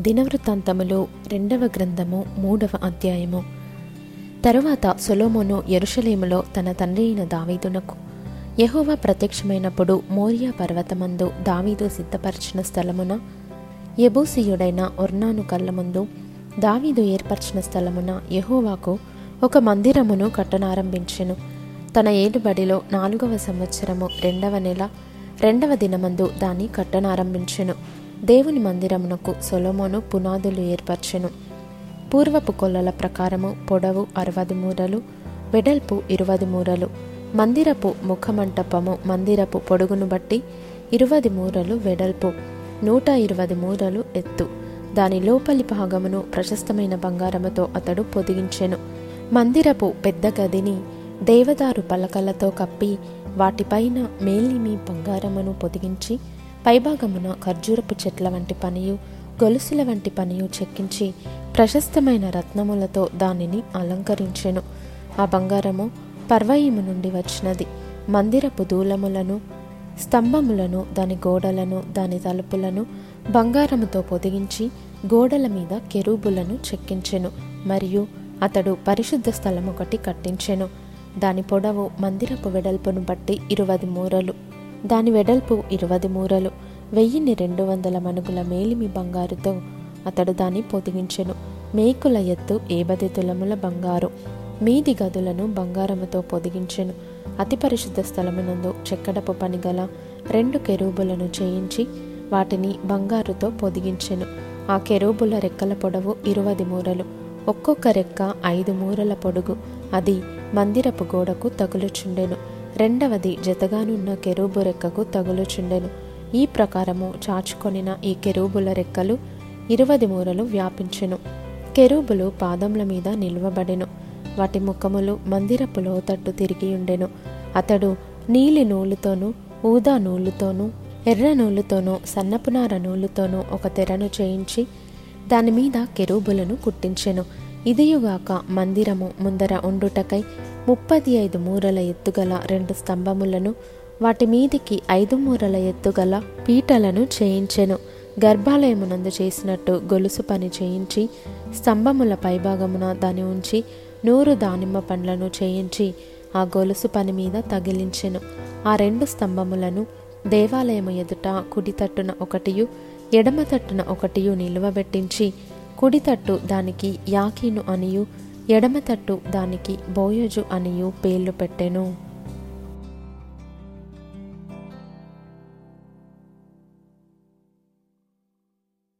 దినవృత్తాంతములు రెండవ గ్రంథము మూడవ అధ్యాయము. తరువాత సొలోమోను ఎరుషలేములో తన తండ్రి అయిన దావీదునకు యహోవా ప్రత్యక్షమైనప్పుడు మోరియా పర్వతమందు దావీదు సిద్ధపరిచిన స్థలమున యెబూసీయుడైన ఒర్నాను కళ్ళ ముందు దావీదు ఏర్పరిచిన స్థలమున యహోవాకు ఒక మందిరమును కట్టనారంభించెను. తన ఏలుబడిలో నాలుగవ సంవత్సరము రెండవ నెల రెండవ దినమందు దాన్ని కట్టనారంభించెను. దేవుని మందిరమునకు సొలొమోను పునాదులు ఏర్పరచెను. పూర్వపు కొలల ప్రకారము పొడవు అరవది మూరలు వెడల్పు ఇరవై మూరలు మందిరపు ముఖమంటపము మందిరపు పొడుగును బట్టి ఇరవది మూరలు వెడల్పు నూట ఇరవై మూరలు ఎత్తు. దాని లోపలి భాగమును ప్రశస్తమైన బంగారముతో అతడు పొదిగించెను. మందిరపు పెద్ద గదిని దేవదారు పలకలతో కప్పి వాటిపైన మేలిమి బంగారమును పొదిగించి పైభాగమున ఖర్జూరపు చెట్ల వంటి పనియు గొలుసుల వంటి పనియు చెక్కించి ప్రశస్తమైన రత్నములతో దానిని అలంకరించెను. ఆ బంగారము పర్వయము నుండి వచ్చినది. మందిరపు దూలములను స్తంభములను దాని గోడలను దాని తలుపులను బంగారముతో పొదిగించి గోడల మీద కెరూబులను చెక్కించెను. మరియు అతడు పరిశుద్ధ స్థలం ఒకటి కట్టించెను. దాని పొడవు మందిరపు వెడల్పును బట్టి ఇరువది మూరలు. దాని వెడల్పు ఇరవై మూరలు. వెయ్యిన్ని రెండు వందల మనుగుల మేలిమి బంగారుతో అతడు దాన్ని పొదిగించెను. మేకుల ఎత్తు ఏబది తులముల బంగారు. మీది గదులను బంగారముతో పొదిగించెను. అతి పరిశుద్ధ స్థలమునందు చెక్కడపు పనిగల రెండు కెరూబులను చేయించి వాటిని బంగారుతో పొదిగించెను. ఆ కెరూబుల రెక్కల పొడవు ఇరువది మూరలు. ఒక్కొక్క రెక్క ఐదు మూరల పొడుగు. అది మందిరపు గోడకు తగులుచుండెను. రెండవది జతగానున్న కెరూబు రెక్కకు తగులుచుండెను. ఈ ప్రకారము చాచుకొనిన ఈ కెరూబుల రెక్కలు ఇరువది మూరలు వ్యాపించెను. కెరూబులు పాదముల మీద నిలువబడెను. వాటి ముఖములు మందిరపు లోతట్టు తిరిగియుండెను అతడు నీలి నూలుతోనూ ఊదా నూలుతోనూ ఎర్ర నూలుతోనూ సన్నపునార నూలుతోనూ ఒక తెరను చేయించి దాని మీద కెరూబులను కుట్టించెను. ఇదియుగాక మందిరము ముందర ఉండుటకై ముప్పది ఐదు మూరల ఎత్తుగల రెండు స్తంభములను వాటి మీదికి ఐదు మూరల ఎత్తుగల పీటలను చేయించెను. గర్భాలయమునందు చేసినట్టు గొలుసు పని చేయించి స్తంభముల పైభాగమున దాని ఉంచి నూరు దానిమ్మ పండ్లను చేయించి ఆ గొలుసు పని మీద తగిలించెను. ఆ రెండు స్తంభములను దేవాలయము ఎదుట కుడి తట్టున ఒకటియు ఎడమ తట్టున ఒకటియు నిలువబెట్టించి కుడి తట్టు దానికి యాకీను అనియు ఎడమ తట్టు దానికి బోయోజు అనియు పేర్లు పెట్టెను.